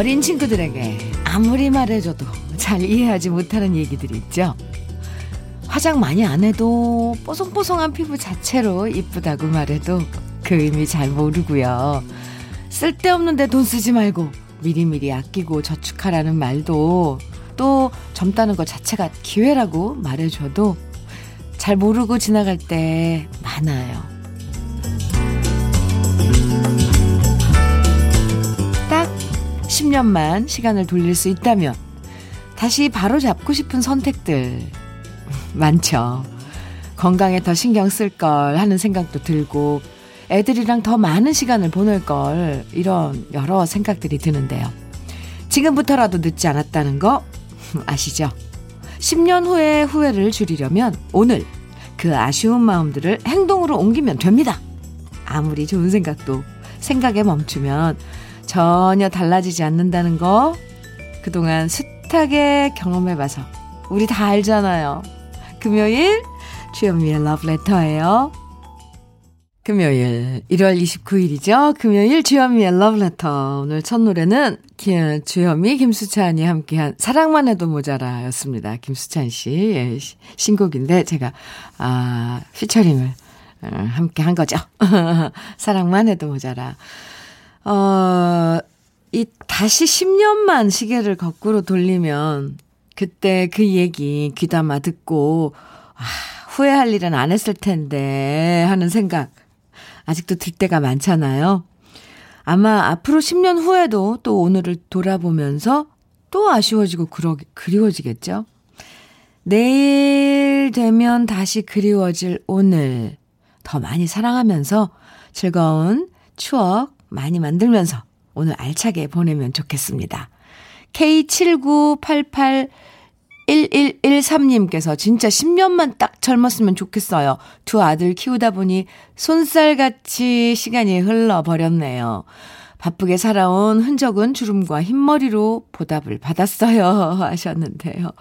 어린 친구들에게 아무리 말해줘도 잘 이해하지 못하는 얘기들이 있죠. 화장 많이 안 해도 뽀송뽀송한 피부 자체로 이쁘다고 말해도 그 의미 잘 모르고요. 쓸데없는데 돈 쓰지 말고 미리미리 아끼고 저축하라는 말도 또 젊다는 것 자체가 기회라고 말해줘도 잘 모르고 지나갈 때 많아요. 10년만 시간을 돌릴 수 있다면 다시 바로 잡고 싶은 선택들 많죠. 건강에 더 신경 쓸 걸 하는 생각도 들고 애들이랑 더 많은 시간을 보낼 걸 이런 여러 생각들이 드는데요. 지금부터라도 늦지 않았다는 거 아시죠? 10년 후에 후회를 줄이려면 오늘 그 아쉬운 마음들을 행동으로 옮기면 됩니다. 아무리 좋은 생각도 생각에 멈추면 전혀 달라지지 않는다는 거 그동안 숱하게 경험해봐서 우리 다 알잖아요. 금요일 주현미의 러브레터예요. 금요일 1월 29일이죠. 금요일 주현미의 러브레터. 오늘 첫 노래는 주현미, 김수찬이 함께한 사랑만 해도 모자라 였습니다. 김수찬 씨 신곡인데 제가 아 피처링을 어, 함께 한 거죠. 사랑만 해도 모자라. 어, 이 다시 10년만 시계를 거꾸로 돌리면 그때 그 얘기 귀담아 듣고 아, 후회할 일은 안 했을 텐데 하는 생각 아직도 들 때가 많잖아요. 아마 앞으로 10년 후에도 또 오늘을 돌아보면서 또 아쉬워지고 그러, 그리워지겠죠? 내일 되면 다시 그리워질 오늘 더 많이 사랑하면서 즐거운 추억 많이 만들면서 오늘 알차게 보내면 좋겠습니다. K7988 1113님께서 진짜 10년만 딱 젊었으면 좋겠어요. 두 아들 키우다 보니 손살같이 시간이 흘러버렸네요. 바쁘게 살아온 흔적은 주름과 흰머리로 보답을 받았어요. 하셨는데요.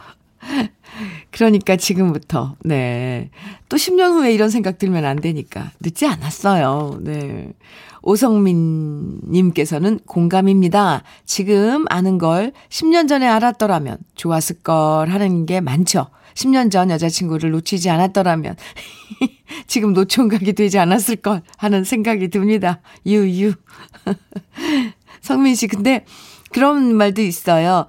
그러니까 지금부터, 네. 또 10년 후에 이런 생각 들면 안 되니까. 늦지 않았어요. 네. 오성민님께서는 공감입니다. 지금 아는 걸 10년 전에 알았더라면 좋았을 걸 하는 게 많죠. 10년 전 여자친구를 놓치지 않았더라면 지금 노총각이 되지 않았을 걸 하는 생각이 듭니다. 유유. 성민 씨, 근데 그런 말도 있어요.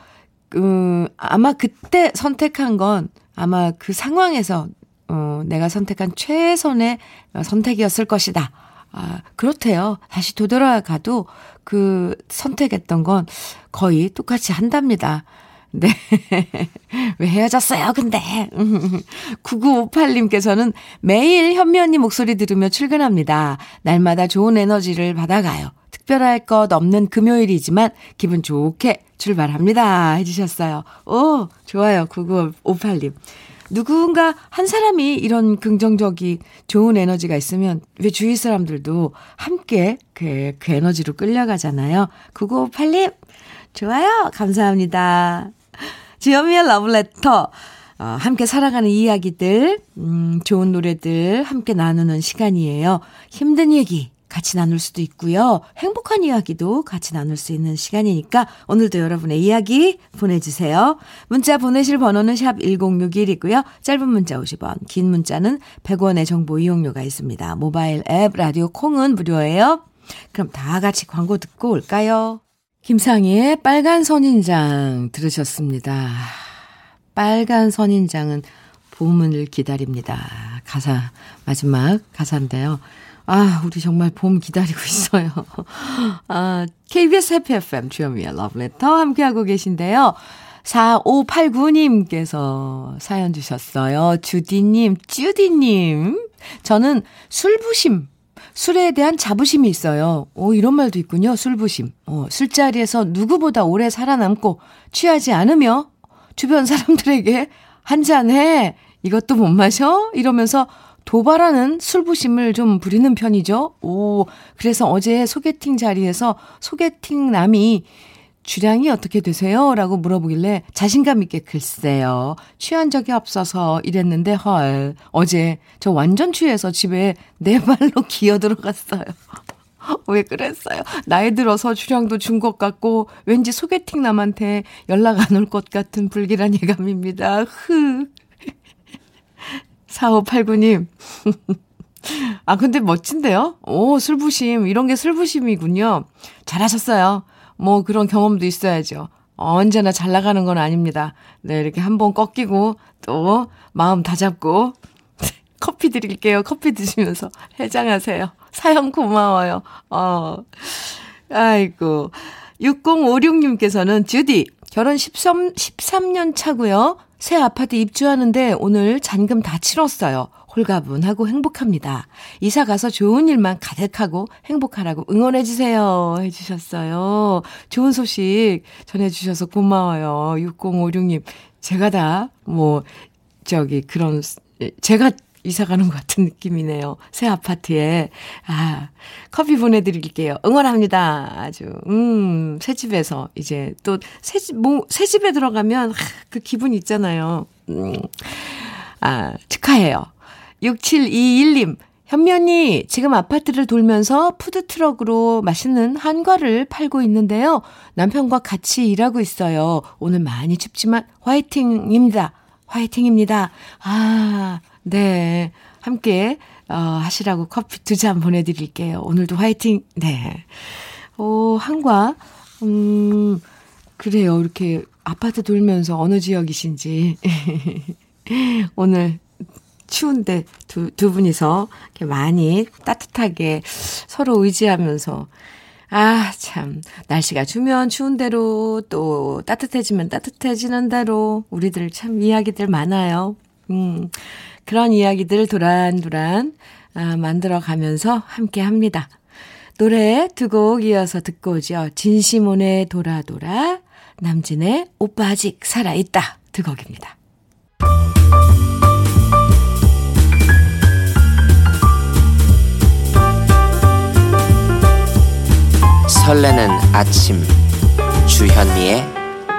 음, 아마 그때 선택한 건 아마 그 상황에서 어, 내가 선택한 최선의 선택이었을 것이다. 아, 그렇대요. 다시 되돌아가도 그 선택했던 건 거의 똑같이 한답니다. 네. 왜 헤어졌어요, 근데? 9958님께서는 매일 현미 언니 목소리 들으며 출근합니다. 날마다 좋은 에너지를 받아가요. 특별할 것 없는 금요일이지만 기분 좋게 출발합니다. 해주셨어요. 오, 좋아요. 9958님. 누군가 한 사람이 이런 긍정적이 좋은 에너지가 있으면 왜 주위 사람들도 함께 그, 그 에너지로 끌려가잖아요. 9958님, 좋아요. 감사합니다. 지연미의 러브레터. 어, 함께 살아가는 이야기들, 음, 좋은 노래들 함께 나누는 시간이에요. 힘든 얘기 같이 나눌 수도 있고요. 행복한 이야기도 같이 나눌 수 있는 시간이니까 오늘도 여러분의 이야기 보내주세요. 문자 보내실 번호는 샵 1061이고요. 짧은 문자 50원, 긴 문자는 100원의 정보 이용료가 있습니다. 모바일 앱 라디오 콩은 무료예요. 그럼 다 같이 광고 듣고 올까요? 김상희의 빨간 선인장 들으셨습니다. 빨간 선인장은 봄을 기다립니다. 가사, 마지막 가사인데요. 아, 우리 정말 봄 기다리고 있어요. 아, KBS 해피 FM 주현미의 러브레터 함께하고 계신데요. 4589님께서 사연 주셨어요. 주디님, 쭈디님. 저는 술부심, 술에 대한 자부심이 있어요. 오, 이런 말도 있군요. 술부심. 어, 술자리에서 누구보다 오래 살아남고 취하지 않으며 주변 사람들에게 한 잔해. 이것도 못 마셔? 이러면서 도발하는 술부심을 좀 부리는 편이죠. 오, 그래서 어제 소개팅 자리에서 소개팅 남이 주량이 어떻게 되세요? 라고 물어보길래 자신감 있게 글쎄요. 취한 적이 없어서 이랬는데 헐. 어제 저 완전 취해서 집에 네 발로 기어 들어갔어요. 왜 그랬어요? 나이 들어서 주량도 준 것 같고, 왠지 소개팅 남한테 연락 안 올 것 같은 불길한 예감입니다. 흐. 4589님. 아, 근데 멋진데요? 오, 슬부심. 이런 게 슬부심이군요. 잘하셨어요. 뭐 그런 경험도 있어야죠. 언제나 잘 나가는 건 아닙니다. 네, 이렇게 한번 꺾이고 또 마음 다잡고 커피 드릴게요. 커피 드시면서 해장하세요. 사연 고마워요. 어. 아이고. 6056님께서는 주디, 결혼 13, 13년 차고요. 새 아파트 입주하는데 오늘 잔금 다 치렀어요. 홀가분하고 행복합니다. 이사 가서 좋은 일만 가득하고 행복하라고 응원해 주세요. 해 주셨어요. 좋은 소식 전해 주셔서 고마워요. 6056님. 제가 다, 뭐, 저기, 그런, 제가 이사 가는 것 같은 느낌이네요. 새 아파트에. 아, 커피 보내드릴게요. 응원합니다. 아주. 음, 새 집에서 이제 또 새 집, 뭐, 새 집에 들어가면 하, 그 기분 있잖아요. 음, 아, 축하해요. 6721님, 현면이 지금 아파트를 돌면서 푸드트럭으로 맛있는 한과를 팔고 있는데요. 남편과 같이 일하고 있어요. 오늘 많이 춥지만 화이팅입니다. 화이팅입니다. 아, 네. 함께, 어, 하시라고 커피 두 잔 보내드릴게요. 오늘도 화이팅. 네. 오, 한과, 음, 그래요. 이렇게 아파트 돌면서 어느 지역이신지. 오늘 추운데 두, 두 분이서 이렇게 많이 따뜻하게 서로 의지하면서 아, 참. 날씨가 추면 추운 대로 또 따뜻해지면 따뜻해지는 대로 우리들 참 이야기들 많아요. 음, 그런 이야기들 도란도란 아, 만들어 가면서 함께 합니다. 노래 두 곡 이어서 듣고 오죠. 진시몬의 돌아돌아, 남진의 오빠 아직 살아있다. 두 곡입니다. 설레는 아침. 주현미의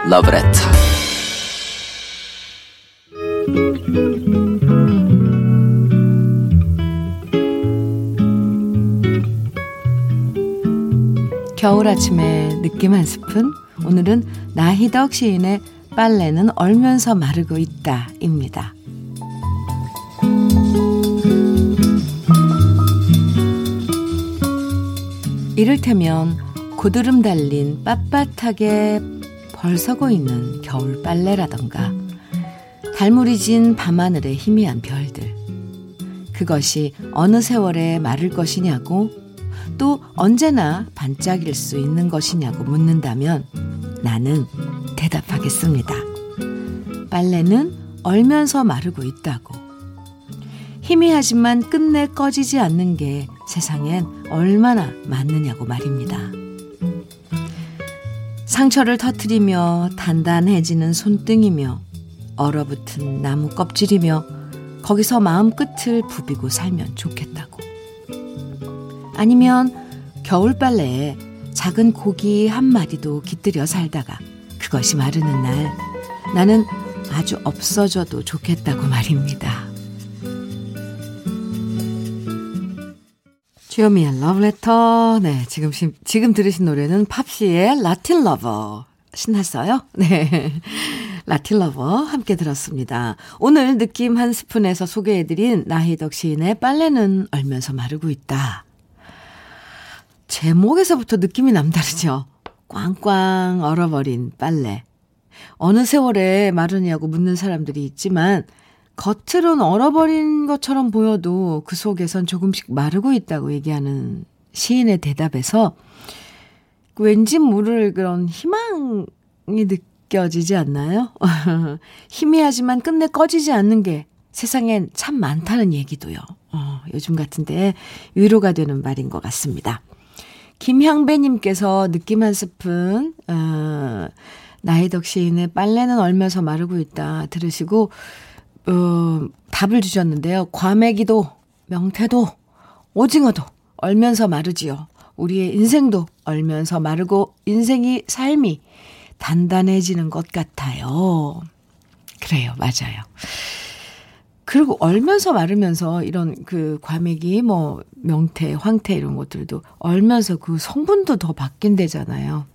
러브레터. 겨울 아침에 느낌 한 스푼? 오늘은 나희덕 시인의 빨래는 얼면서 마르고 있다입니다. 이를테면 고드름 달린 빳빳하게 벌서고 있는 겨울 빨래라던가 달무리 진 밤하늘의 희미한 별들 그것이 어느 세월에 마를 것이냐고 또 언제나 반짝일 수 있는 것이냐고 묻는다면 나는 대답하겠습니다. 빨래는 얼면서 마르고 있다고. 희미하지만 끝내 꺼지지 않는 게 세상엔 얼마나 많느냐고 말입니다. 상처를 터트리며 단단해지는 손등이며 얼어붙은 나무 껍질이며 거기서 마음 끝을 부비고 살면 좋겠다고. 아니면 겨울 빨래에 작은 고기 한 마리도 깃들여 살다가 그것이 마르는 날 나는 아주 없어져도 좋겠다고 말입니다. 주현미의 러브레터. 네, 지금, 지금 들으신 노래는 팝시의 Latin Lover. 신났어요? 네. Latin Lover 함께 들었습니다. 오늘 느낌 한 스푼에서 소개해드린 나희덕 시인의 빨래는 얼면서 마르고 있다. 제목에서부터 느낌이 남다르죠? 꽝꽝 얼어버린 빨래. 어느 세월에 마르냐고 묻는 사람들이 있지만 겉으론 얼어버린 것처럼 보여도 그 속에선 조금씩 마르고 있다고 얘기하는 시인의 대답에서 왠지 모를 그런 희망이 느껴지지 않나요? 희미하지만 끝내 꺼지지 않는 게 세상엔 참 많다는 얘기도요. 어, 요즘 같은데 위로가 되는 말인 것 같습니다. 김향배님께서 느낌 한 스푼, 어, 나이덕 시인의 빨래는 얼면서 마르고 있다 들으시고, 어, 답을 주셨는데요. 과메기도, 명태도, 오징어도 얼면서 마르지요. 우리의 인생도 얼면서 마르고 인생이 삶이 단단해지는 것 같아요. 그래요, 맞아요. 그리고 얼면서 마르면서 이런 그 과메기, 뭐, 명태, 황태 이런 것들도 얼면서 그 성분도 더 바뀐대잖아요.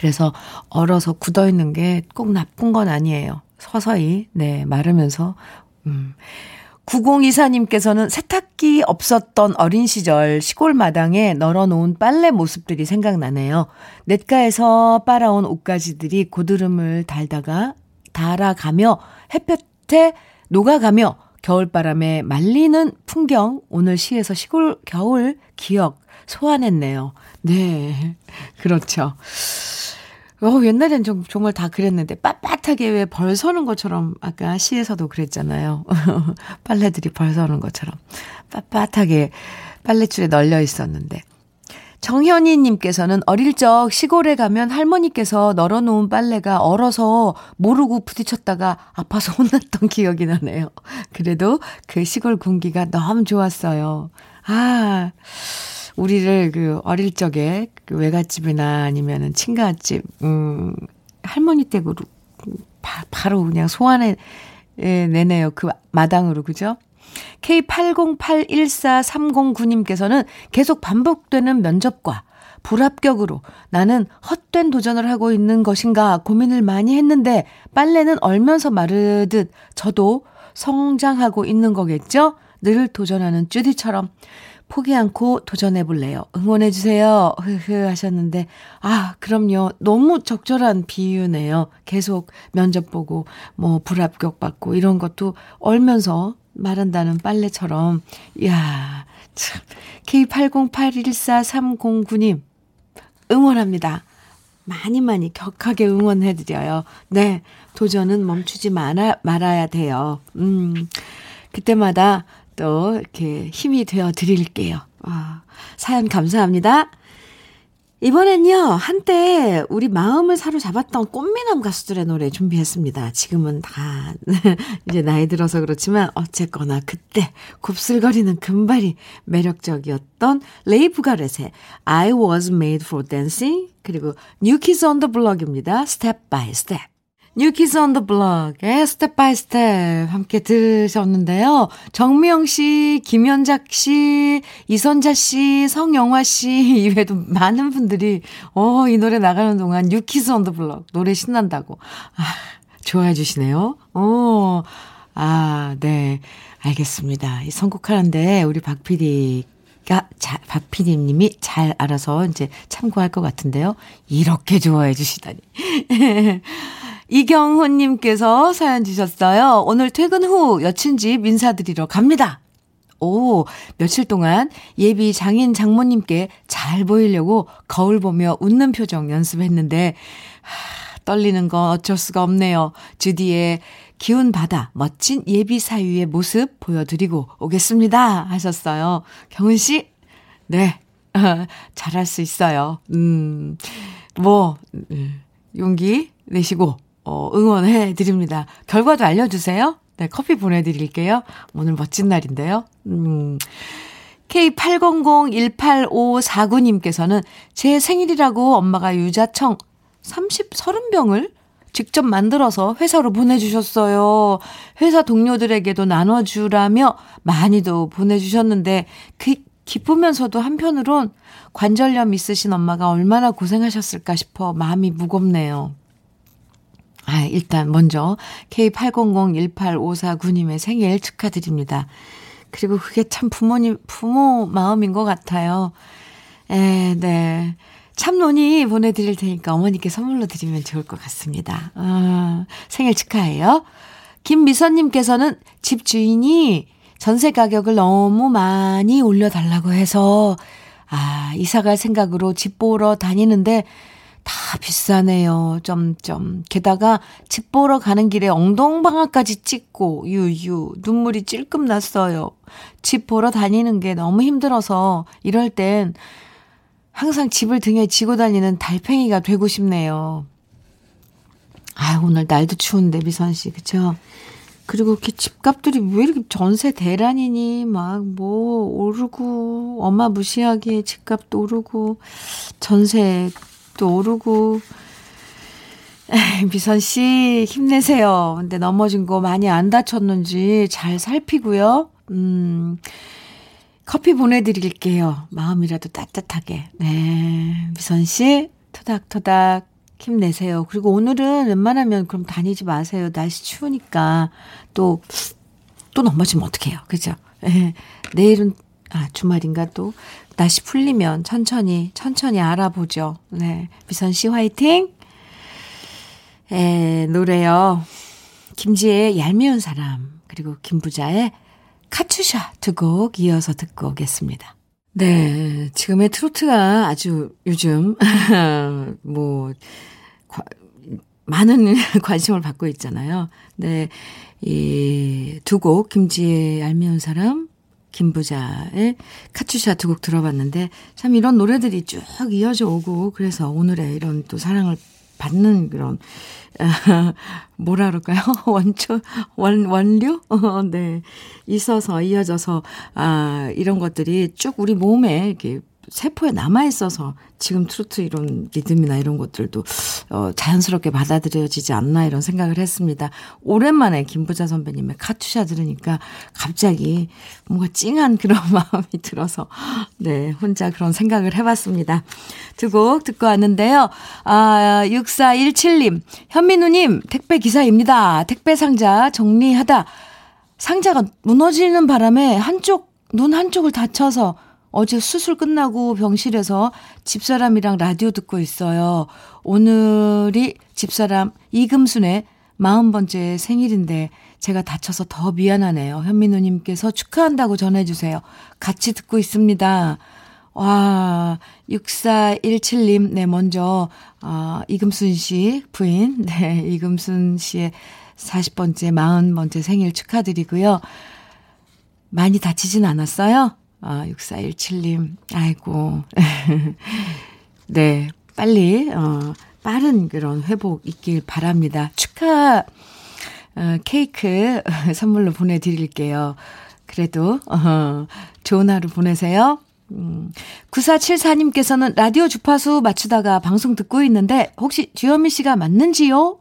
그래서 얼어서 굳어 있는 게 꼭 나쁜 건 아니에요. 서서히, 네, 마르면서, 음. 9024님께서는 세탁기 없었던 어린 시절 시골 마당에 널어놓은 빨래 모습들이 생각나네요. 냇가에서 빨아온 옷가지들이 고드름을 달다가 달아가며 햇볕에 녹아가며 겨울바람에 말리는 풍경 오늘 시에서 시골 겨울 기억 소환했네요. 네. 그렇죠. 어, 옛날엔 좀, 정말 다 그랬는데, 빳빳하게 왜 벌 서는 것처럼, 아까 시에서도 그랬잖아요. 빨래들이 벌 서는 것처럼. 빳빳하게 빨래줄에 널려 있었는데. 정현이 님께서는 어릴 적 시골에 가면 할머니께서 널어놓은 빨래가 얼어서 모르고 부딪혔다가 아파서 혼났던 기억이 나네요. 그래도 그 시골 공기가 너무 좋았어요. 아, 우리를 그 어릴 적에 그 외갓집이나 아니면은 친가집, 음, 할머니 댁으로 바, 바로 그냥 소환해 내네요. 그 마당으로, 그죠? K80814309님께서는 계속 반복되는 면접과 불합격으로 나는 헛된 도전을 하고 있는 것인가 고민을 많이 했는데 빨래는 얼면서 마르듯 저도 성장하고 있는 거겠죠? 늘 도전하는 쭈디처럼 포기 않고 도전해 볼래요. 응원해 주세요. 흐흐 하셨는데, 아, 그럼요. 너무 적절한 비유네요. 계속 면접 보고, 뭐, 불합격 받고, 이런 것도 얼면서 마른다는 빨래처럼. 이야, 참. K80814309님, 응원합니다. 많이 많이 격하게 응원해 드려요. 네, 도전은 멈추지 말아, 말아야 돼요. 음, 그때마다 또 이렇게 힘이 되어 드릴게요. 아, 사연 감사합니다. 이번엔요, 한때 우리 마음을 사로잡았던 꽃미남 가수들의 노래 준비했습니다. 지금은 다 이제 나이 들어서 그렇지만 어쨌거나 그때 곱슬거리는 금발이 매력적이었던 레이프 가렛의 I was made for dancing 그리고 New Kids on the Block입니다. Step by Step. New Kids on the Block의 Step by Step 함께 들으셨는데요. 정미영 씨, 김현작 씨, 이선자 씨, 성영화 씨 이외에도 많은 분들이 어, 이 노래 나가는 동안 New Kids on the Block 노래 신난다고 아, 좋아해 주시네요. 어. 아, 네. 알겠습니다. 이 선곡하는데 우리 박 PD가 자, 박 PD님이 잘 알아서 이제 참고할 것 같은데요. 이렇게 좋아해 주시다니. 이경훈님께서 사연 주셨어요. 오늘 퇴근 후 여친 집 인사드리러 갑니다. 오, 며칠 동안 예비 장인 장모님께 잘 보이려고 거울 보며 웃는 표정 연습했는데, 하, 떨리는 건 어쩔 수가 없네요. 주디의 기운 받아 멋진 예비 사위의 모습 보여드리고 오겠습니다. 하셨어요. 경훈 씨, 네, 잘할 수 있어요. 음, 뭐, 음, 용기 내시고 어, 응원해 드립니다. 결과도 알려주세요. 네, 커피 보내드릴게요. 오늘 멋진 날인데요. 음, K8001854님께서는 제 생일이라고 엄마가 유자청 30, 30병을 직접 만들어서 회사로 보내주셨어요. 회사 동료들에게도 나눠주라며 많이도 보내주셨는데, 그, 기쁘면서도 한편으론 관절염 있으신 엄마가 얼마나 고생하셨을까 싶어 마음이 무겁네요. 아, 일단 먼저 K80018549님의 생일 축하드립니다. 그리고 그게 참 부모님, 부모 마음인 것 같아요. 에, 네. 참논이 보내드릴 테니까 어머니께 선물로 드리면 좋을 것 같습니다. 아, 생일 축하해요. 김미선님께서는 집 주인이 전세 가격을 너무 많이 올려달라고 해서, 아, 이사 갈 생각으로 집 보러 다니는데 다 비싸네요. 점점. 게다가 집 보러 가는 길에 엉덩방아까지 찍고 유유 눈물이 찔끔 났어요. 집 보러 다니는 게 너무 힘들어서 이럴 땐 항상 집을 등에 지고 다니는 달팽이가 되고 싶네요. 아, 오늘 날도 추운데 미선 씨. 그쵸? 그리고 이렇게 집값들이 왜 이렇게 전세 대란이니 막 뭐 오르고 엄마 무시하게 집값도 오르고 전세 값도 오르고 미선 씨, 힘내세요. 근데 넘어진 거 많이 안 다쳤는지 잘 살피고요. 음, 커피 보내드릴게요. 마음이라도 따뜻하게. 네. 미선 씨, 토닥토닥 힘내세요. 그리고 오늘은 웬만하면 그럼 다니지 마세요. 날씨 추우니까. 또, 또 넘어지면 어떡해요. 그죠? 네. 내일은, 아, 주말인가 또, 날씨 풀리면 천천히, 천천히 알아보죠. 네. 미선 씨 화이팅! 에, 노래요. 김지혜의 얄미운 사람, 그리고 김부자의 카츄샤 두 곡 이어서 듣고 오겠습니다. 네, 지금의 트로트가 아주 요즘, 뭐, 과, 많은 관심을 받고 있잖아요. 네, 이 두 곡, 김지혜의 얄미운 사람, 김부자의 카츄샤 두 곡 들어봤는데, 참 이런 노래들이 쭉 이어져 오고, 그래서 오늘의 이런 또 사랑을 받는 그런 뭐라 그럴까요? 원초, 원, 원류? 어, 네. 있어서, 이어져서, 아, 이런 것들이 쭉 우리 몸에 이렇게 세포에 남아있어서 지금 트로트 이런 리듬이나 이런 것들도 어, 자연스럽게 받아들여지지 않나 이런 생각을 했습니다. 오랜만에 김부자 선배님의 카투샤 들으니까 갑자기 뭔가 찡한 그런 마음이 들어서 네, 혼자 그런 생각을 해봤습니다. 두 곡 듣고 왔는데요. 아, 6417님, 현민우님, 택배 기사입니다. 택배 상자 정리하다 상자가 무너지는 바람에 한쪽, 눈 한쪽을 다쳐서 어제 수술 끝나고 병실에서 집사람이랑 라디오 듣고 있어요. 오늘이 집사람 이금순의 40번째 생일인데 제가 다쳐서 더 미안하네요. 현민우님께서 축하한다고 전해주세요. 같이 듣고 있습니다. 와, 6417님, 네, 먼저, 아, 이금순 씨 부인, 네, 이금순 씨의 40번째, 40번째 생일 축하드리고요. 많이 다치진 않았어요? 아, 6417님, 아이고. 네, 빨리, 어, 빠른 그런 회복 있길 바랍니다. 축하, 어, 케이크 선물로 보내드릴게요. 그래도, 어, 좋은 하루 보내세요. 음, 9474님께서는 라디오 주파수 맞추다가 방송 듣고 있는데, 혹시 주현미 씨가 맞는지요?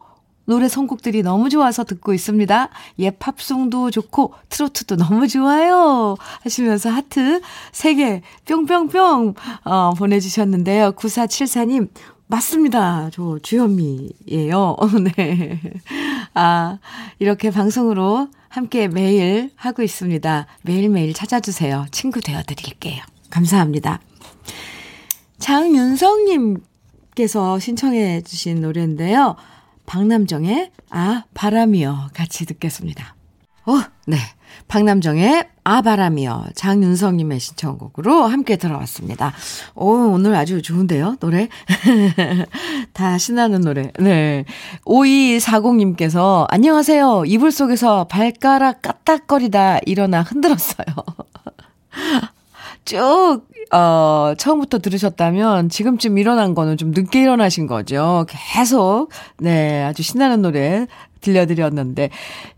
노래 선곡들이 너무 좋아서 듣고 있습니다. 예, 팝송도 좋고 트로트도 너무 좋아요. 하시면서 하트 3개 뿅뿅뿅 어, 보내주셨는데요. 9474님 맞습니다. 저 주현미예요. 네. 아, 이렇게 방송으로 함께 매일 하고 있습니다. 매일매일 찾아주세요. 친구 되어드릴게요. 감사합니다. 장윤성님께서 신청해 주신 노래인데요. 박남정의 아 바람이여 같이 듣겠습니다. 어, 네. 박남정의 아 바람이여 장윤성님의 신청곡으로 함께 들어왔습니다. 오, 오늘 아주 좋은데요, 노래? 다 신나는 노래. 네. 5240님께서 안녕하세요. 이불 속에서 발가락 까딱거리다 일어나 흔들었어요. 쭉, 어, 처음부터 들으셨다면 지금쯤 일어난 거는 좀 늦게 일어나신 거죠. 계속, 네, 아주 신나는 노래 들려드렸는데,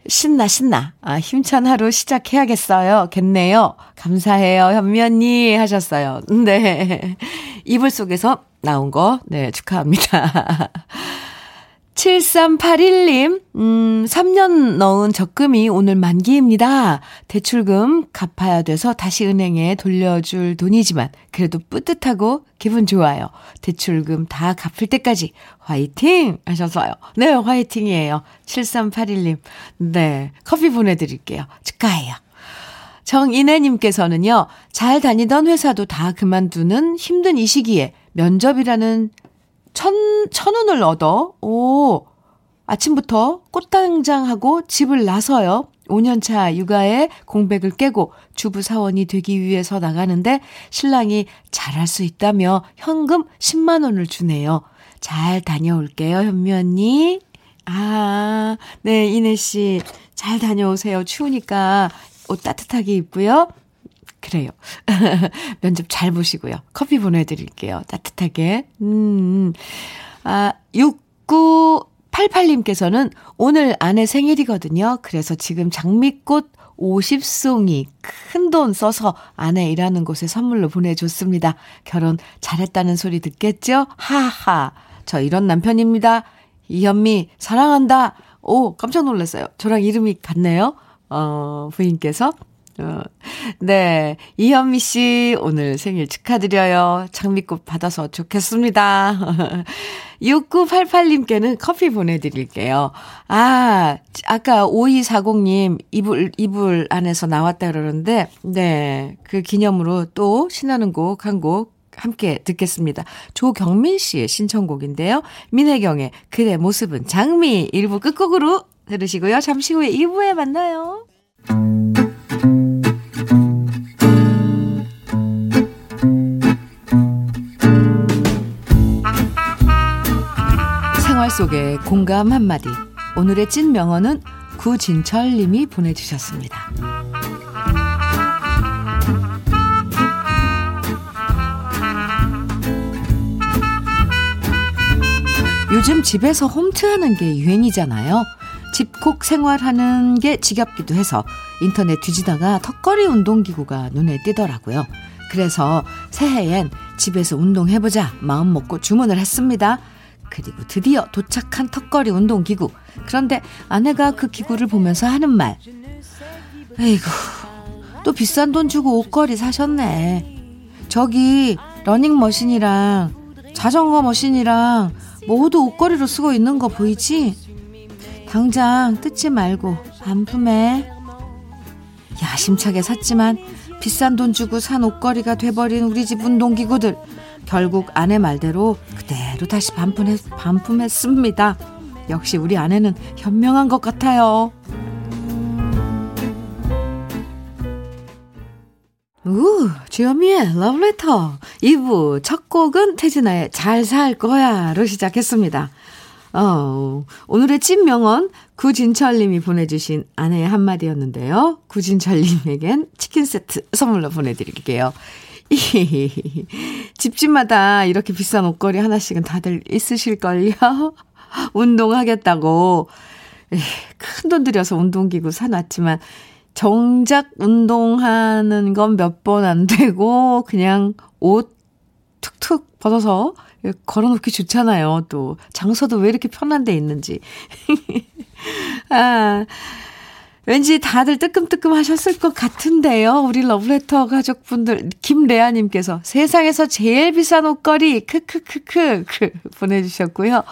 신나, 신나. 아, 힘찬 하루 시작해야겠어요. 겠네요. 감사해요. 현미 언니 하셨어요. 네. 이불 속에서 나온 거, 네, 축하합니다. 7381님, 음, 3년 넣은 적금이 오늘 만기입니다. 대출금 갚아야 돼서 다시 은행에 돌려줄 돈이지만 그래도 뿌듯하고 기분 좋아요. 대출금 다 갚을 때까지 화이팅! 하셔서요. 네, 화이팅이에요. 7381님. 네, 커피 보내드릴게요. 축하해요. 정인혜님께서는요, 잘 다니던 회사도 다 그만두는 힘든 이 시기에 면접이라는 천, 천 원을 얻어, 오, 아침부터 꽃당장하고 집을 나서요. 5년차 육아에 공백을 깨고 주부 사원이 되기 위해서 나가는데 신랑이 잘할 수 있다며 현금 10만 원을 주네요. 잘 다녀올게요, 현미 언니. 아, 네, 이내 씨. 잘 다녀오세요. 추우니까 옷 따뜻하게 입고요. 그래요. 면접 잘 보시고요. 커피 보내드릴게요. 따뜻하게. 음, 아, 6988님께서는 오늘 아내 생일이거든요. 그래서 지금 장미꽃 50송이 큰 돈 써서 아내 일하는 곳에 선물로 보내줬습니다. 결혼 잘했다는 소리 듣겠죠? 하하. 저 이런 남편입니다. 이현미, 사랑한다. 오, 깜짝 놀랐어요. 저랑 이름이 같네요. 어, 부인께서. 어, 네. 이현미 씨, 오늘 생일 축하드려요. 장미꽃 받아서 좋겠습니다. 6988님께는 커피 보내드릴게요. 아, 아까 5240님 이불, 이불 안에서 나왔다 그러는데, 네. 그 기념으로 또 신나는 곡 한 곡 함께 듣겠습니다. 조경민 씨의 신청곡인데요. 민혜경의 그대 모습은 장미 1부 끝곡으로 들으시고요. 잠시 후에 2부에 만나요. 속의 공감 한마디. 오늘의 찐 명언은 구진철 님이 보내주셨습니다. 요즘 집에서 홈트하는 게 유행이잖아요. 집콕 생활하는 게 지겹기도 해서 인터넷 뒤지다가 턱걸이 운동기구가 눈에 띄더라고요. 그래서 새해엔 집에서 운동해보자 마음 먹고 주문을 했습니다. 그리고 드디어 도착한 턱걸이 운동기구. 그런데 아내가 그 기구를 보면서 하는 말. 에이구, 또 비싼 돈 주고 옷걸이 사셨네. 저기 러닝머신이랑 자전거 머신이랑 모두 옷걸이로 쓰고 있는 거 보이지? 당장 뜯지 말고 반품해. 야심차게 샀지만 비싼 돈 주고 산 옷걸이가 돼버린 우리 집 운동기구들. 결국 아내 말대로 그대로 다시 반품했, 반품했습니다. 역시 우리 아내는 현명한 것 같아요. 우, 주현미의 러브레터 2부 첫 곡은 태진아의 잘 살 거야로 시작했습니다. 어, 오늘의 찐명언 구진철님이 보내주신 아내의 한마디였는데요. 구진철님에겐 치킨 세트 선물로 보내드릴게요. 집집마다 이렇게 비싼 옷걸이 하나씩은 다들 있으실걸요? 운동하겠다고 큰 돈 들여서 운동기구 사놨지만 정작 운동하는 건 몇 번 안 되고 그냥 옷 툭툭 벗어서 걸어놓기 좋잖아요. 또 장소도 왜 이렇게 편한 데 있는지. 아, 왠지 다들 뜨끔뜨끔 하셨을 것 같은데요. 우리 러브레터 가족분들, 김레아님께서 세상에서 제일 비싼 옷걸이, 크크크크, 크, 보내주셨고요.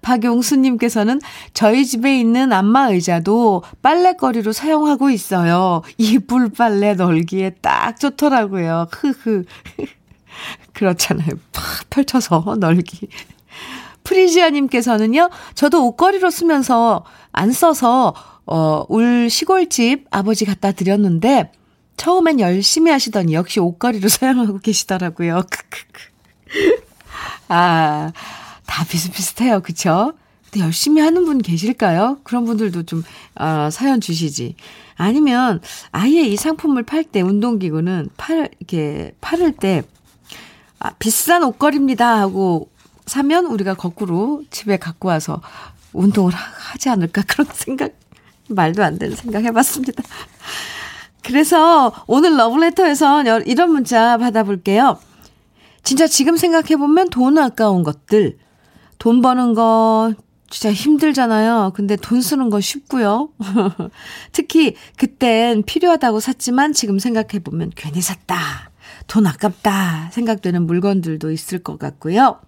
박용수님께서는 저희 집에 있는 안마 의자도 빨래거리로 사용하고 있어요. 이불 빨래 널기에 딱 좋더라고요. 흐흐. 그렇잖아요. 팍 펼쳐서 널기. 프리지아님께서는요, 저도 옷걸이로 쓰면서 안 써서 어, 울 시골집 아버지 갖다 드렸는데, 처음엔 열심히 하시더니 역시 옷걸이로 사용하고 계시더라고요. 아, 다 비슷비슷해요. 그쵸? 근데 열심히 하는 분 계실까요? 그런 분들도 좀, 어, 사연 주시지. 아니면, 아예 이 상품을 팔 때, 운동기구는 팔, 이렇게, 팔을 때, 아, 비싼 옷걸이입니다 하고 사면 우리가 거꾸로 집에 갖고 와서 운동을 하지 않을까 그런 생각 말도 안 되는 생각 해봤습니다. 그래서 오늘 러브레터에서 이런 문자 받아볼게요. 진짜 지금 생각해보면 돈 아까운 것들. 돈 버는 거 진짜 힘들잖아요. 근데 돈 쓰는 건 쉽고요. 특히 그땐 필요하다고 샀지만 지금 생각해보면 괜히 샀다. 돈 아깝다 생각되는 물건들도 있을 것 같고요.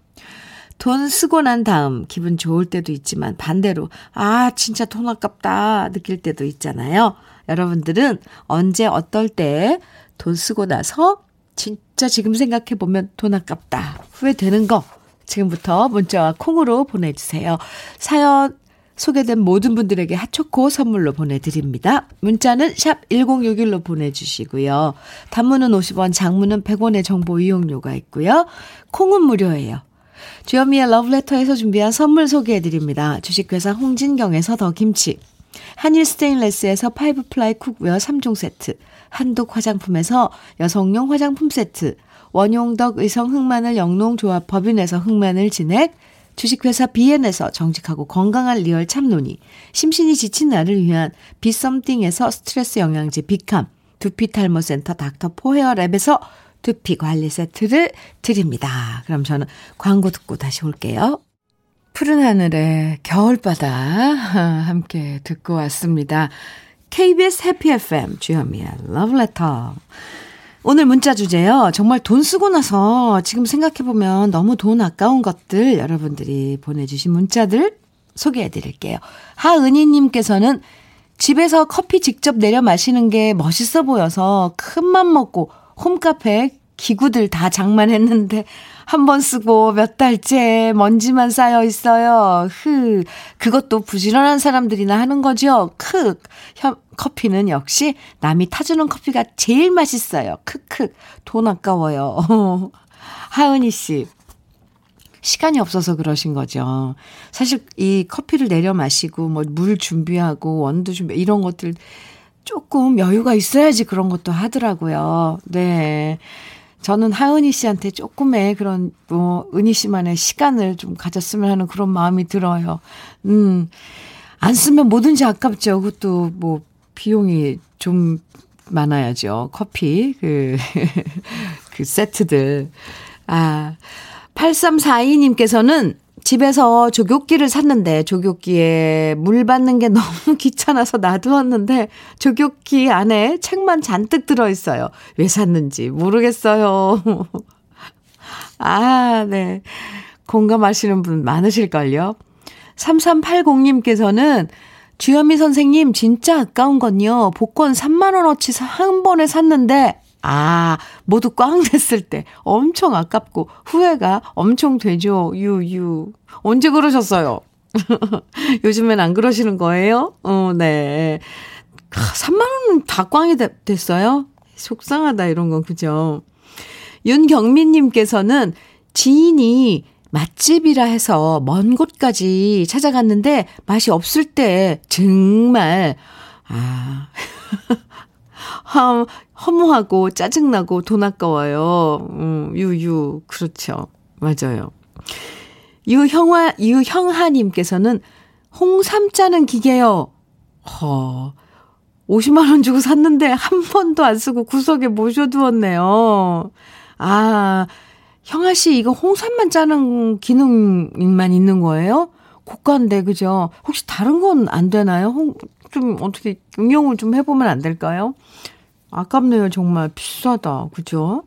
돈 쓰고 난 다음 기분 좋을 때도 있지만 반대로 아 진짜 돈 아깝다 느낄 때도 있잖아요. 여러분들은 언제 어떨 때 돈 쓰고 나서 진짜 지금 생각해 보면 돈 아깝다 후회되는 거 지금부터 문자와 콩으로 보내주세요. 사연 소개된 모든 분들에게 핫초코 선물로 보내드립니다. 문자는 샵 1061로 보내주시고요. 단문은 50원, 장문은 100원의 정보 이용료가 있고요. 콩은 무료예요. 주현미의 러브레터에서 준비한 선물 소개해드립니다. 주식회사 홍진경에서 더 김치, 한일 스테인레스에서 five ply cookware 3종 세트, 한독 화장품에서 여성용 화장품 세트, 원용덕 의성 흑마늘 영농조합 법인에서 흑마늘 진액, 주식회사 비엔에서 정직하고 건강한 리얼 참논이, 심신이 지친 나를 위한 비썸띵에서 스트레스 영양제 비캄, 두피 탈모 센터 닥터 포헤어랩에서 두피 관리 세트를 드립니다. 그럼 저는 광고 듣고 다시 올게요. 푸른 하늘의 겨울바다 함께 듣고 왔습니다. KBS 해피 FM 주현미의 러브레터 오늘 문자 주제요. 정말 돈 쓰고 나서 지금 생각해보면 너무 돈 아까운 것들 여러분들이 보내주신 문자들 소개해 드릴게요. 하은희님께서는 집에서 커피 직접 내려 마시는 게 멋있어 보여서 큰 맘 먹고 홈카페 기구들 다 장만했는데 한 번 쓰고 몇 달째 먼지만 쌓여 있어요. 흐. 그것도 부지런한 사람들이나 하는 거죠. 크. 커피는 역시 남이 타주는 커피가 제일 맛있어요. 크크. 돈 아까워요. 하은희 씨. 시간이 없어서 그러신 거죠. 사실 이 커피를 내려 마시고 뭐 물 준비하고 원두 준비 이런 것들 조금 여유가 있어야지 그런 것도 하더라고요. 네. 저는 하은희 씨한테 조금의 그런 뭐 은희 씨만의 시간을 좀 가졌으면 하는 그런 마음이 들어요. 음. 안 쓰면 뭐든지 아깝죠. 그것도 뭐 비용이 좀 많아야죠. 커피 그 그 세트들. 아. 8342님께서는 집에서 조교기를 샀는데 조교기에 물 받는 게 너무 귀찮아서 놔두었는데 조교기 안에 책만 잔뜩 들어있어요. 왜 샀는지 모르겠어요. 아, 네. 공감하시는 분 많으실걸요. 3380님께서는 주현미 선생님 진짜 아까운 건요. 복권 3만원어치 한 번에 샀는데 아, 모두 꽝 됐을 때 엄청 아깝고 후회가 엄청 되죠. 유유. 언제 그러셨어요? 요즘엔 안 그러시는 거예요? 어, 네. 3만 원은 다 꽝이 됐어요? 속상하다 이런 건 그죠? 윤경민 님께서는 지인이 맛집이라 해서 먼 곳까지 찾아갔는데 맛이 없을 때 정말 아 허, 허무하고 짜증나고 돈 아까워요. 음, 유유, 그렇죠. 맞아요. 유형화, 유형하님께서는 홍삼 짜는 기계요. 허, 50만원 주고 샀는데 한 번도 안 쓰고 구석에 모셔두었네요. 아, 형아 씨, 이거 홍삼만 짜는 기능만 있는 거예요? 고가인데, 그죠? 혹시 다른 건 안 되나요? 홍, 좀 어떻게 응용을 좀 해보면 안 될까요? 아깝네요. 정말 비싸다. 그죠?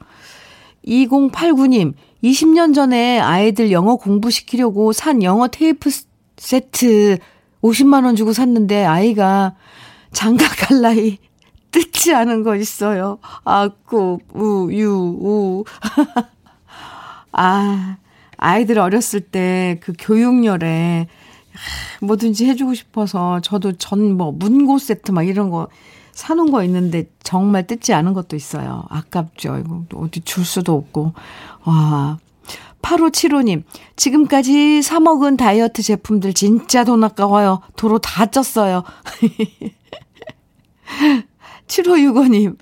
2089님, 20년 전에 아이들 영어 공부시키려고 산 영어 테이프 세트 50만원 주고 샀는데 아이가 장가 갈 나이 뜯지 않은 거 있어요. 아꾸, 우, 유, 우. 아, 아이들 어렸을 때 그 교육열에 뭐든지 해주고 싶어서 저도 전 뭐 문고 세트 막 이런 거 사놓은 거 있는데 정말 뜯지 않은 것도 있어요. 아깝죠. 이거 어디 줄 수도 없고. 와. 8575님, 지금까지 사먹은 다이어트 제품들 진짜 돈 아까워요. 도로 다 쪘어요. 7565님,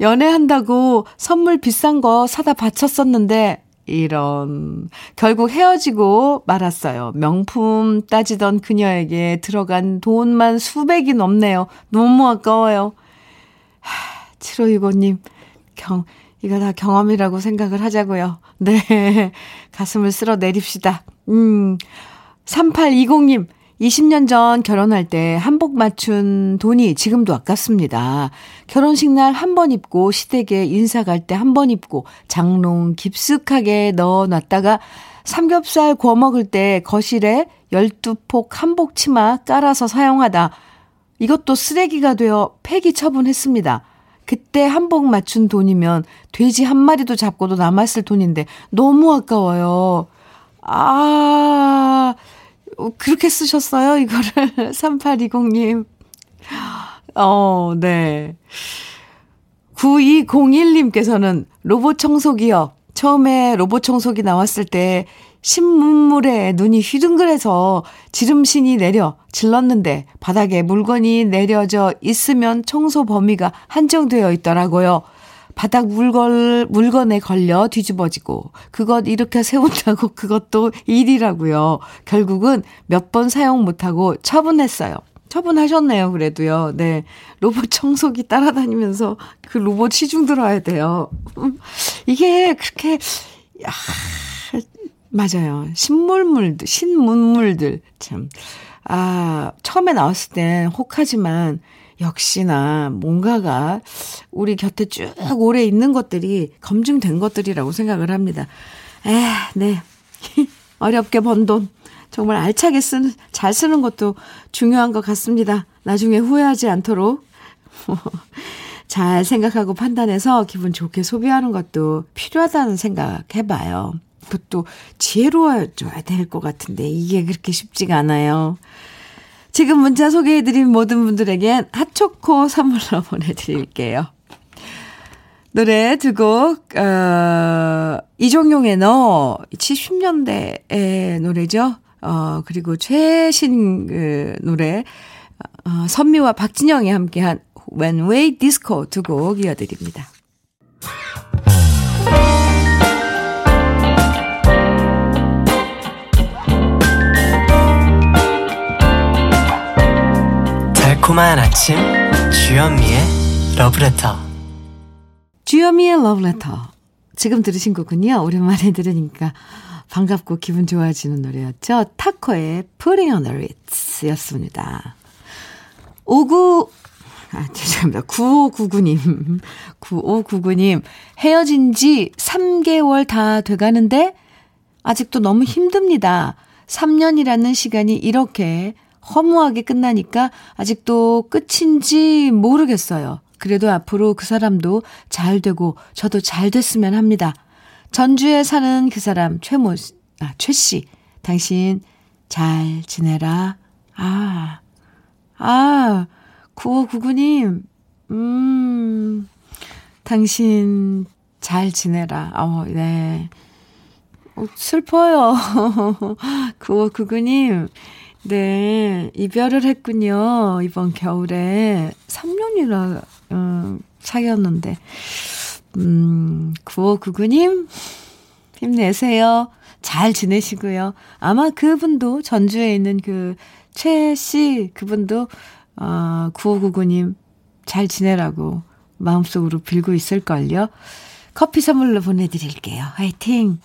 연애한다고 선물 비싼 거 사다 바쳤었는데, 이런. 결국 헤어지고 말았어요. 명품 따지던 그녀에게 들어간 돈만 수백이 넘네요. 너무 아까워요. 하, 7565님, 경, 이거 다 경험이라고 생각을 하자고요. 네. 가슴을 쓸어 내립시다. 음. 3820님, 20년 전 결혼할 때 한복 맞춘 돈이 지금도 아깝습니다. 결혼식 날 한 번 입고 시댁에 인사 갈 때 한 번 입고 장롱 깊숙하게 넣어 놨다가 삼겹살 구워 먹을 때 거실에 12폭 한복 치마 깔아서 사용하다 이것도 쓰레기가 되어 폐기 처분했습니다. 그때 한복 맞춘 돈이면 돼지 한 마리도 잡고도 남았을 돈인데 너무 아까워요. 아, 그렇게 쓰셨어요? 이거를. 3820님. 어, 네. 9201님께서는 로봇 청소기요. 처음에 로봇 청소기 나왔을 때 신문물에 눈이 휘둥그레서 지름신이 내려 질렀는데 바닥에 물건이 내려져 있으면 청소 범위가 한정되어 있더라고요. 바닥 물건, 물건에 걸려 뒤집어지고, 그것 이렇게 세운다고 그것도 일이라고요. 결국은 몇 번 사용 못하고 처분했어요. 처분하셨네요, 그래도요. 네. 로봇 청소기 따라다니면서 그 로봇 시중 들어야 돼요. 이게 그렇게, 야, 맞아요. 신물물들, 신문물들. 참. 아, 처음에 나왔을 땐 혹하지만 역시나 뭔가가 우리 곁에 쭉 오래 있는 것들이 검증된 것들이라고 생각을 합니다. 에, 네. 어렵게 번 돈. 정말 알차게 쓰는, 잘 쓰는 것도 중요한 것 같습니다. 나중에 후회하지 않도록. 잘 생각하고 판단해서 기분 좋게 소비하는 것도 필요하다는 생각 해봐요. 그것도 지혜로워져야 될 것 같은데 이게 그렇게 쉽지가 않아요. 지금 문자 소개해드린 모든 분들에겐 핫초코 선물로 보내드릴게요. 노래 두 곡, 어, 이종용의 너, 70년대의 노래죠. 어, 그리고 최신 그 노래, 어, 선미와 박진영이 함께한 When Way Disco 두 곡 이어드립니다. 달콤한 아침 주현미의 러브레터 주현미의 러브레터 지금 들으신 곡은요 오랜만에 들으니까 반갑고 기분 좋아지는 노래였죠 타코의 Putting on the Ritz 였습니다 59 아, 죄송합니다. 9599님. 9599님. 헤어진 지 3개월 다 돼가는데, 아직도 너무 힘듭니다. 3년이라는 시간이 이렇게 허무하게 끝나니까 아직도 끝인지 모르겠어요. 그래도 앞으로 그 사람도 잘 되고 저도 잘 됐으면 합니다. 전주에 사는 그 사람 최모 아, 최 씨. 당신 잘 지내라. 아. 아. 9599님. 음. 당신 잘 지내라. 어, 네. 어, 슬퍼요. 9599님. 네, 이별을 했군요. 이번 겨울에 3년이나 음, 사귀었는데. 음, 9599님 힘내세요. 잘 지내시고요. 아마 그분도 전주에 있는 그 최 씨 그분도 어, 9599님 잘 지내라고 마음속으로 빌고 있을걸요. 커피 선물로 보내드릴게요. 화이팅!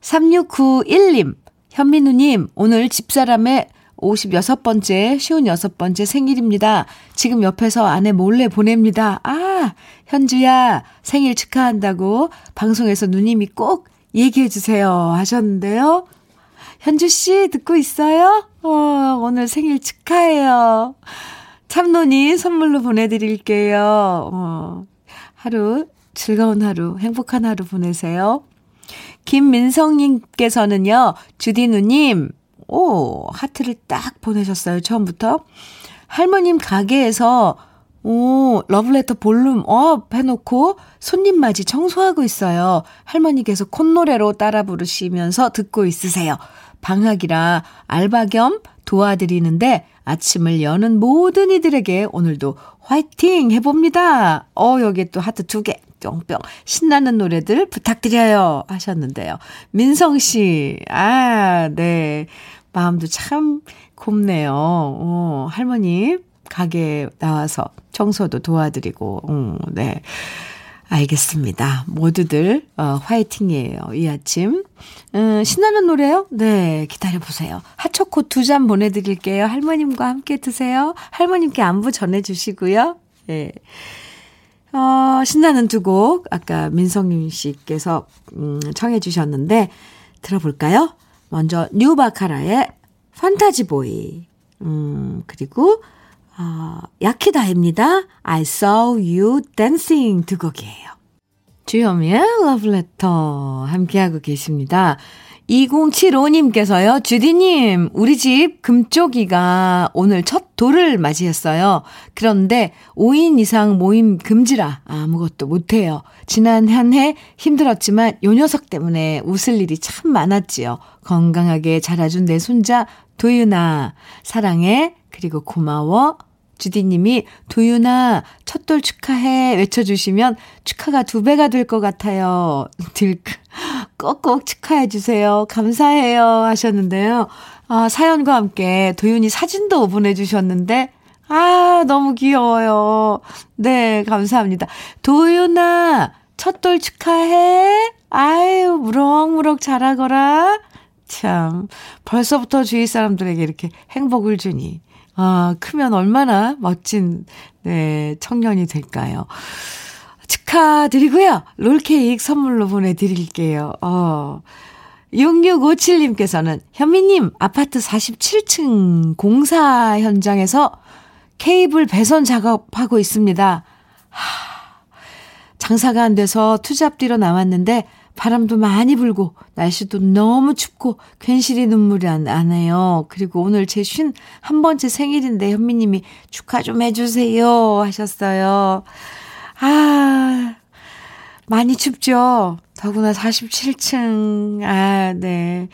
3691님 현민우님, 오늘 집사람의 56번째, 56번째 생일입니다. 지금 옆에서 아내 몰래 보냅니다. 아, 현주야, 생일 축하한다고 방송에서 누님이 꼭 얘기해주세요. 하셨는데요. 현주씨, 듣고 있어요? 어, 오늘 생일 축하해요. 참론이 선물로 보내드릴게요. 어, 하루, 즐거운 하루, 행복한 하루 보내세요. 김민성님께서는요, 주디누님, 오, 하트를 딱 보내셨어요, 처음부터. 할머님 가게에서, 오, 러브레터 볼륨 up 해놓고 손님 맞이 청소하고 있어요. 할머니께서 콧노래로 따라 부르시면서 듣고 있으세요. 방학이라 알바 겸 도와드리는데 아침을 여는 모든 이들에게 오늘도 화이팅 해봅니다. 어, 여기 또 하트 두 개. 뿅뿅 신나는 노래들 부탁드려요 하셨는데요. 민성 씨, 아, 네. 마음도 참 곱네요. 어, 할머니 가게 나와서 청소도 도와드리고, 음, 네. 알겠습니다. 모두들, 어, 화이팅이에요. 이 아침. 음, 신나는 노래요? 네, 기다려보세요. 핫초코 두 잔 보내드릴게요. 할머님과 함께 드세요. 할머님께 안부 전해주시고요. 예. 네. 어, 신나는 두 곡, 아까 민성윤 씨께서, 음, 청해주셨는데, 들어볼까요? 먼저, 뉴바카라의 판타지 보이. 음, 그리고, 어, 야키다입니다. I saw you dancing 두 곡이에요. 주현미의 러브레터 함께하고 계십니다. 2075님께서요, 주디님, 우리 집 금쪽이가 오늘 첫 돌을 맞이했어요. 그런데 5인 이상 모임 금지라 아무것도 못해요. 지난 한 해 힘들었지만 요 녀석 때문에 웃을 일이 참 많았지요. 건강하게 자라준 내 손자, 도윤아, 사랑해, 그리고 고마워, 주디님이 도윤아 첫돌 축하해 외쳐주시면 축하가 두 배가 될 것 같아요. 들크 꼭꼭 축하해 주세요. 감사해요 하셨는데요. 아, 사연과 함께 도윤이 사진도 보내주셨는데 아 너무 귀여워요. 네 감사합니다. 도윤아 첫돌 축하해. 아유 무럭무럭 자라거라. 참, 벌써부터 주위 사람들에게 이렇게 행복을 주니. 아, 크면 얼마나 멋진, 네, 청년이 될까요? 축하드리고요. 롤케이크 선물로 보내드릴게요. 어. 6657님께서는 현미님 아파트 47층 공사 현장에서 케이블 배선 작업하고 있습니다. 하, 장사가 안 돼서 투잡 뒤로 나왔는데 바람도 많이 불고 날씨도 너무 춥고 괜시리 눈물이 안 나네요. 그리고 오늘 제 쉰 한 번째 생일인데 현미님이 축하 좀 해주세요 하셨어요. 아 많이 춥죠. 더구나 47층 아 네.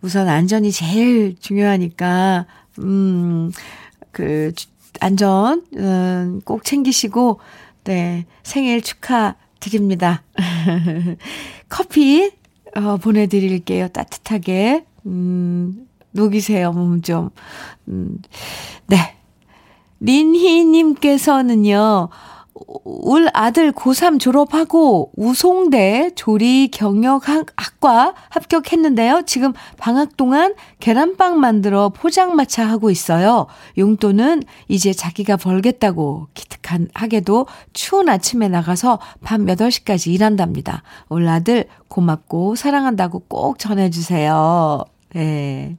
우선 안전이 제일 중요하니까 음그 안전 음, 꼭 챙기시고 네, 생일 축하 드립니다. 커피 어, 보내드릴게요. 따뜻하게. 음, 녹이세요, 몸 좀. 음, 네. 린희님께서는요, 울 아들 고3 졸업하고 우송대 조리 경영학과 합격했는데요. 지금 방학 동안 계란빵 만들어 포장마차 하고 있어요. 용돈은 이제 자기가 벌겠다고 기특하게도 추운 아침에 나가서 밤 8시까지 일한답니다. 울 아들 고맙고 사랑한다고 꼭 전해주세요. 네.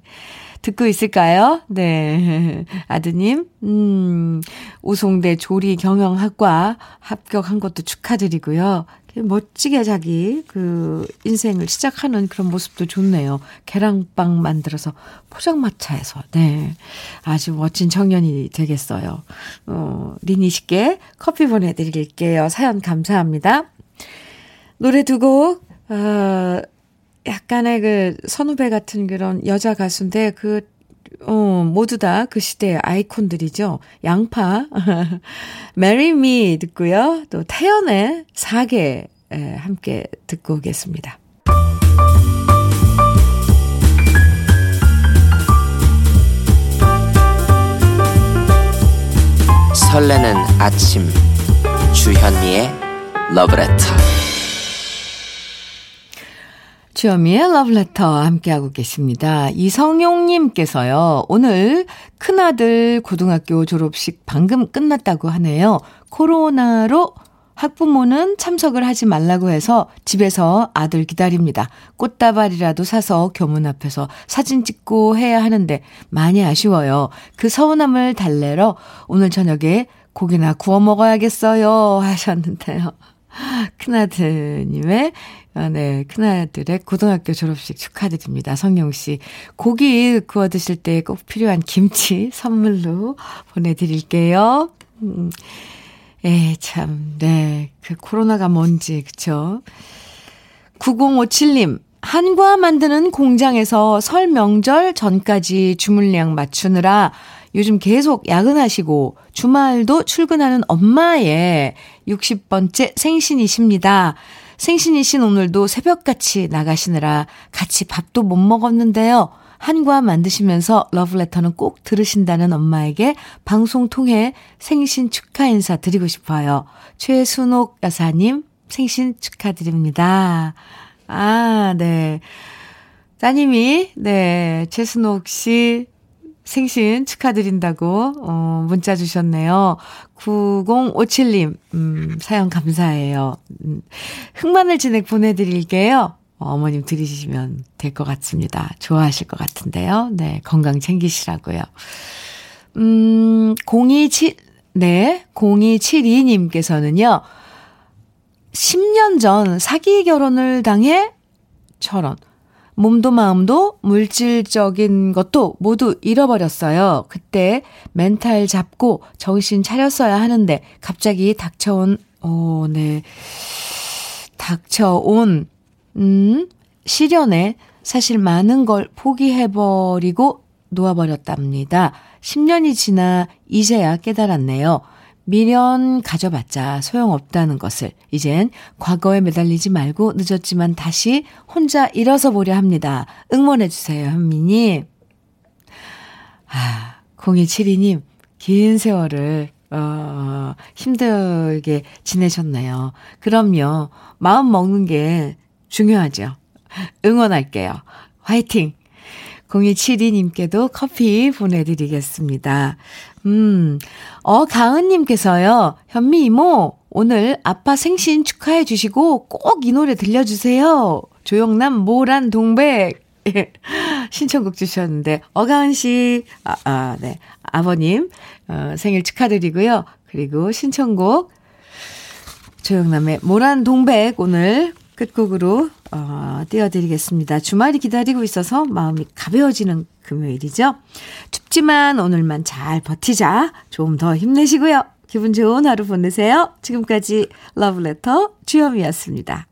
듣고 있을까요? 네. 아드님, 음, 우송대 조리 경영학과 합격한 것도 축하드리고요. 멋지게 자기 그 인생을 시작하는 그런 모습도 좋네요. 계란빵 만들어서 포장마차에서, 네. 아주 멋진 청년이 되겠어요. 어, 리니 씨께 커피 보내드릴게요. 사연 감사합니다. 노래 두 곡, 어, 약간의 그 선후배 같은 그런 여자 가수인데 그, 어, 모두 다 그 시대의 아이콘들이죠. 양파, Marry 듣고요. 또 태연의 사계 함께 듣고 오겠습니다. 설레는 아침 주현미의 러브레터 주현미의 러브레터 함께하고 계십니다. 이성용님께서요, 오늘 큰아들 고등학교 졸업식 방금 끝났다고 하네요. 코로나로 학부모는 참석을 하지 말라고 해서 집에서 아들 기다립니다. 꽃다발이라도 사서 교문 앞에서 사진 찍고 해야 하는데 많이 아쉬워요. 그 서운함을 달래러 오늘 저녁에 고기나 구워 먹어야겠어요. 하셨는데요. 큰아드님의 아, 네. 큰아들의 고등학교 졸업식 축하드립니다. 성용 씨. 고기 구워 드실 때 꼭 필요한 김치 선물로 보내드릴게요. 음, 에, 참, 네. 그 코로나가 뭔지, 그쵸? 9057님. 한과 만드는 공장에서 설 명절 전까지 주물량 맞추느라 요즘 계속 야근하시고 주말도 출근하는 엄마의 60번째 생신이십니다. 생신이 신 오늘도 새벽같이 나가시느라 같이 밥도 못 먹었는데요. 한과 만드시면서 러브레터는 꼭 들으신다는 엄마에게 방송 통해 생신 축하 인사 드리고 싶어요. 최순옥 여사님 생신 축하드립니다. 아, 네. 따님이, 네, 최순옥 씨 생신 축하드린다고, 어, 문자 주셨네요. 9057님, 음, 사연 감사해요. 음, 흑마늘 진액 보내드릴게요. 어머님 들이시면 될 것 같습니다. 좋아하실 것 같은데요. 네, 건강 챙기시라고요. 음, 027, 네, 0272님께서는요, 10년 전 사기 결혼을 당해 철원. 몸도 마음도 물질적인 것도 모두 잃어버렸어요. 그때 멘탈 잡고 정신 차렸어야 하는데 갑자기 닥쳐온 어, 네. 닥쳐온 음, 시련에 사실 많은 걸 포기해버리고 놓아버렸답니다. 10년이 지나 이제야 깨달았네요. 미련 가져봤자 소용없다는 것을 이젠 과거에 매달리지 말고 늦었지만 다시 혼자 일어서 보려 합니다. 응원해주세요, 현미님. 아, 0272님, 긴 세월을, 어, 힘들게 지내셨네요. 그럼요. 마음 먹는 게 중요하죠. 응원할게요. 화이팅! 0272님께도 커피 보내드리겠습니다. 음, 어, 가은님께서요, 현미 이모, 오늘 아빠 생신 축하해 주시고 꼭 이 노래 들려주세요. 조영남 모란 동백. 신청곡 주셨는데, 어가은 씨, 아, 아, 네. 아버님, 어, 생일 축하드리고요. 그리고 신청곡, 조영남의 모란 동백 오늘 끝곡으로, 어, 띄워드리겠습니다. 주말이 기다리고 있어서 마음이 가벼워지는 금요일이죠. 춥지만 오늘만 잘 버티자. 좀 더 힘내시고요. 기분 좋은 하루 보내세요. 지금까지 러브레터 주현미였습니다.